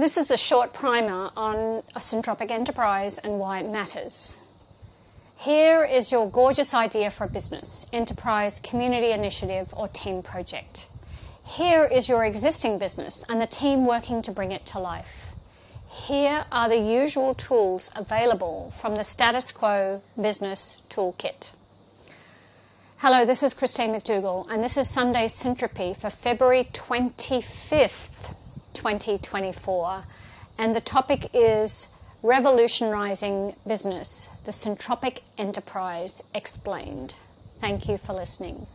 This is a short primer on a syntropic enterprise and why it matters. Here is your gorgeous idea for a business, enterprise, community initiative, or team project. Here is your existing business and the team working to bring it to life. Here are the usual tools available from the Status Quo Business Toolkit. Hello, this is Christine McDougall, and this is Sunday's Syntropy for February 25th, 2024. And the topic is Revolutionizing Business, the Syntropic Enterprise Explained. Thank you for listening.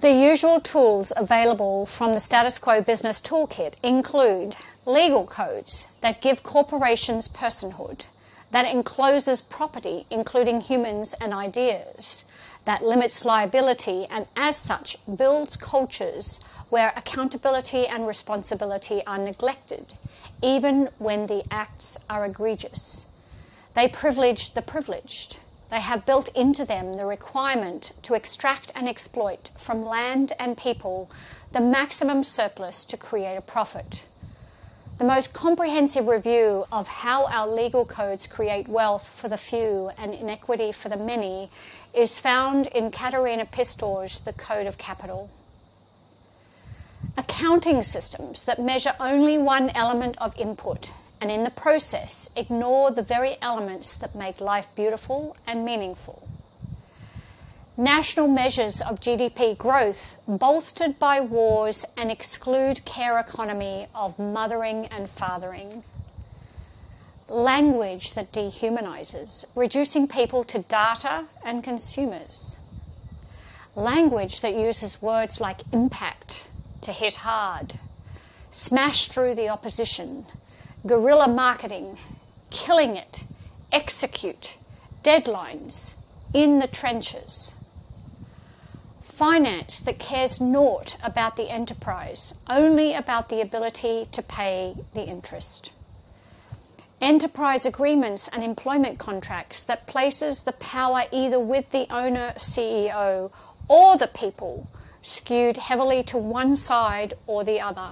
The usual tools available from the Status Quo Business Toolkit include legal codes that give corporations personhood that encloses property, including humans and ideas, that limits liability and, as such, builds cultures where accountability and responsibility are neglected, even when the acts are egregious. They privilege the privileged. They have built into them the requirement to extract and exploit from land and people the maximum surplus to create a profit. The most comprehensive review of how our legal codes create wealth for the few and inequity for the many is found in Katharina Pistor's The Code of Capital. Accounting systems that measure only one element of input and in the process ignore the very elements that make life beautiful and meaningful national measures of GDP growth bolstered by wars and exclude care economy of mothering and fathering. Language that dehumanizes, reducing people to data and consumers. Language that uses words like impact to hit hard, smash through the opposition, guerrilla marketing, killing it, execute, deadlines, in the trenches finance that cares naught about the enterprise, only about the ability to pay the interest. Enterprise agreements and employment contracts that places the power either with the owner, CEO, or the people, skewed heavily to one side or the other.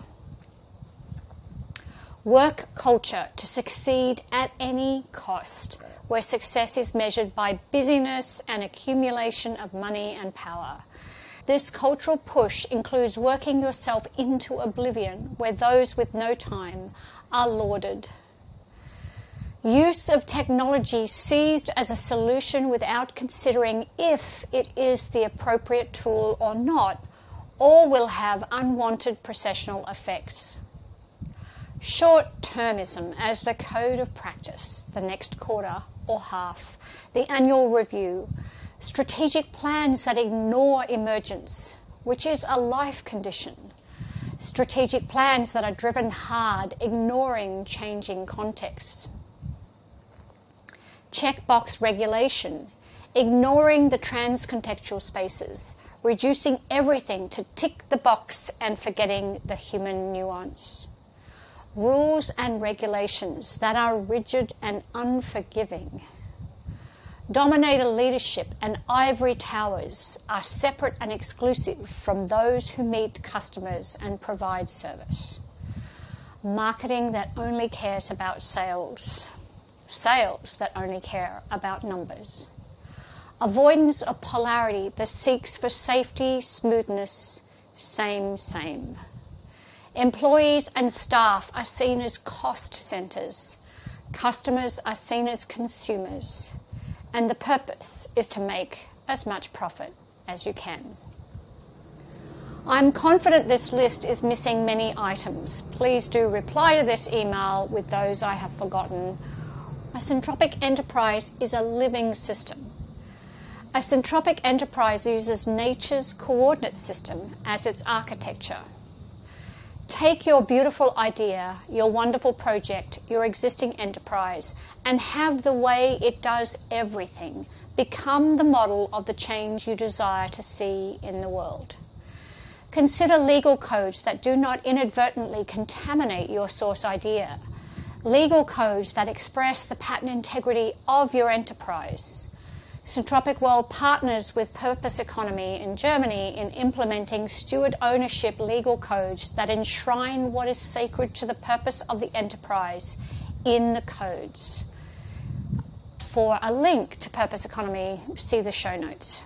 Work culture to succeed at any cost, where success is measured by busyness and accumulation of money and power this cultural push includes working yourself into oblivion, where those with no time are lauded. Use of technology seized as a solution without considering if it is the appropriate tool or not, or will have unwanted processional effects. Short termism as the code of practice, the next quarter or half, the annual review, strategic plans that ignore emergence, which is a life condition, strategic plans that are driven hard, ignoring changing contexts, checkbox regulation, ignoring the trans contextual spaces, reducing everything to tick the box and forgetting the human nuance. Rules and regulations that are rigid and unforgiving Dominator leadership and ivory towers are separate and exclusive from those who meet customers and provide service. Marketing that only cares about sales. Sales that only care about numbers. Avoidance of polarity that seeks for safety, smoothness, same, same. Employees and staff are seen as cost centres. Customers are seen as consumers and the purpose is to make as much profit as you can. I'm confident this list is missing many items. Please do reply to this email with those I have forgotten. A syntropic enterprise is a living system. A syntropic enterprise uses nature's coordinate system as its architecture. Take your beautiful idea, your wonderful project, your existing enterprise, and have the way it does everything become the model of the change you desire to see in the world. Consider legal codes that do not inadvertently contaminate your source idea, legal codes that express the pattern integrity of your enterprise. Syntropic World partners with Purpose Economy in Germany in implementing steward ownership legal codes that enshrine what is sacred to the purpose of the enterprise in the codes. For a link to Purpose Economy, see the show notes.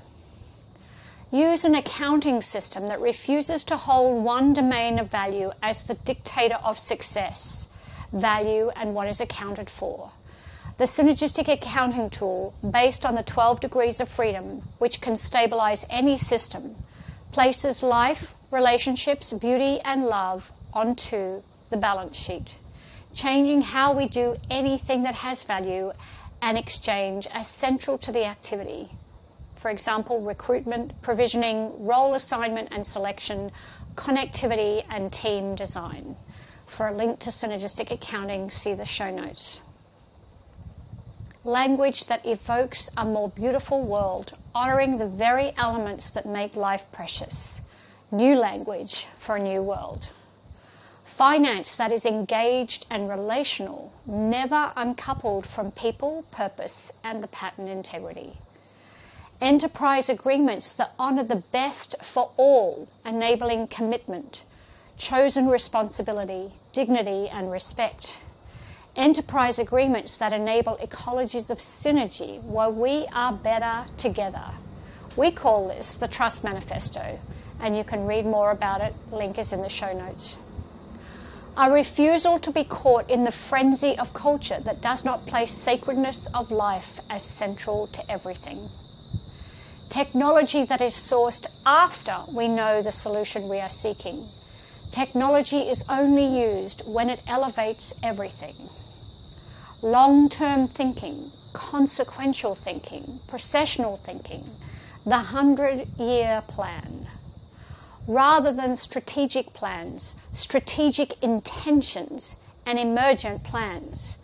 Use an accounting system that refuses to hold one domain of value as the dictator of success, value, and what is accounted for the synergistic accounting tool, based on the 12 degrees of freedom, which can stabilize any system, places life, relationships, beauty, and love onto the balance sheet, changing how we do anything that has value and exchange as central to the activity. For example, recruitment, provisioning, role assignment and selection, connectivity, and team design. For a link to synergistic accounting, see the show notes language that evokes a more beautiful world, honouring the very elements that make life precious. New language for a new world. Finance that is engaged and relational, never uncoupled from people, purpose, and the pattern integrity. Enterprise agreements that honour the best for all, enabling commitment, chosen responsibility, dignity, and respect enterprise agreements that enable ecologies of synergy where we are better together. We call this the Trust Manifesto, and you can read more about it. Link is in the show notes. A refusal to be caught in the frenzy of culture that does not place sacredness of life as central to everything. Technology that is sourced after we know the solution we are seeking. Technology is only used when it elevates everything long term thinking, consequential thinking, processional thinking, the hundred year plan. Rather than strategic plans, strategic intentions, and emergent plans.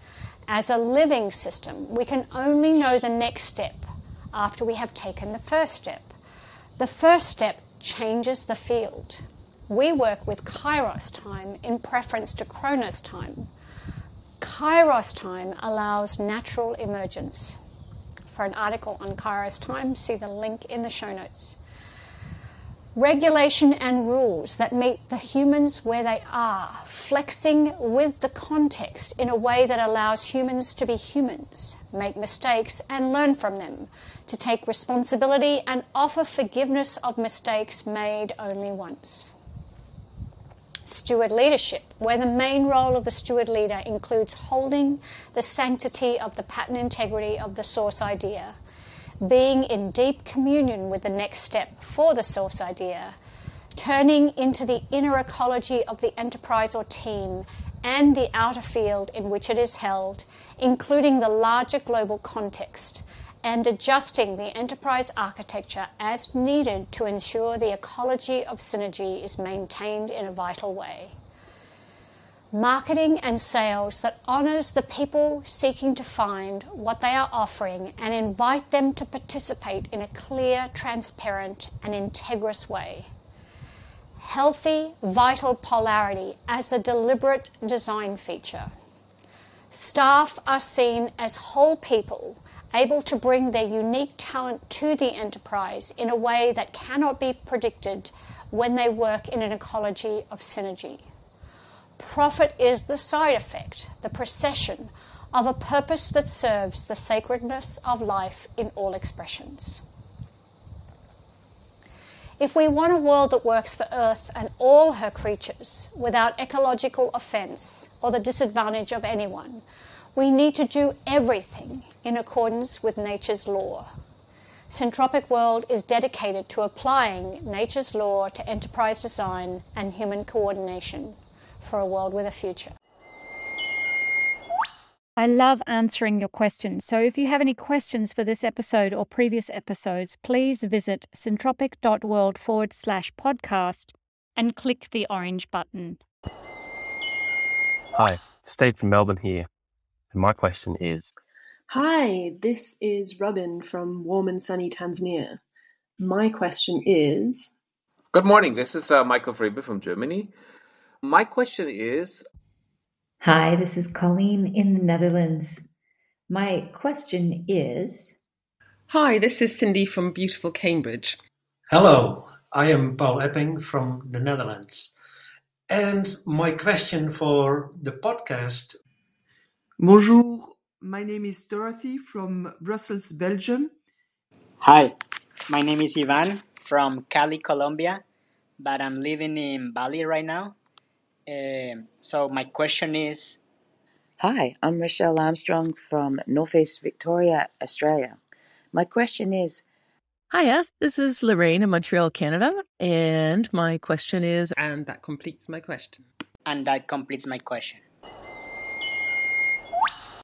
As a living system, we can only know the next step after we have taken the first step. The first step changes the field. We work with Kairos time in preference to Chronos time. Kairos time allows natural emergence. For an article on Kairos time, see the link in the show notes. Regulation and rules that meet the humans where they are, flexing with the context in a way that allows humans to be humans, make mistakes and learn from them, to take responsibility and offer forgiveness of mistakes made only once steward leadership, where the main role of the steward leader includes holding the sanctity of the pattern integrity of the source idea, being in deep communion with the next step for the source idea, turning into the inner ecology of the enterprise or team and the outer field in which it is held, including the larger global context and adjusting the enterprise architecture as needed to ensure the ecology of synergy is maintained in a vital way. Marketing and sales that honours the people seeking to find what they are offering and invite them to participate in a clear, transparent, and integrous way. Healthy, vital polarity as a deliberate design feature. Staff are seen as whole people able to bring their unique talent to the enterprise in a way that cannot be predicted when they work in an ecology of synergy. Profit is the side effect, the procession of a purpose that serves the sacredness of life in all expressions. If we want a world that works for Earth and all her creatures without ecological offence or the disadvantage of anyone, we need to do everything in accordance with nature's law. Syntropic World is dedicated to applying nature's law to enterprise design and human coordination for a world with a future. I love answering your questions. So if you have any questions for this episode or previous episodes, please visit syntropic.world forward slash podcast and click the orange button. Hi, Steve from Melbourne here. And my question is Hi, this is Robin from warm and sunny Tanzania. My question is Good morning. This is uh, Michael Friebe from Germany. My question is Hi, this is Colleen in the Netherlands. My question is Hi, this is Cindy from beautiful Cambridge. Hello, I am Paul Epping from the Netherlands. And my question for the podcast Bonjour, my name is Dorothy from Brussels, Belgium. Hi, my name is Ivan from Cali, Colombia, but I'm living in Bali right now. Uh, so my question is Hi, I'm Rochelle Armstrong from Northeast Victoria, Australia. My question is Hiya, this is Lorraine in Montreal, Canada, and my question is And that completes my question. and that completes my question.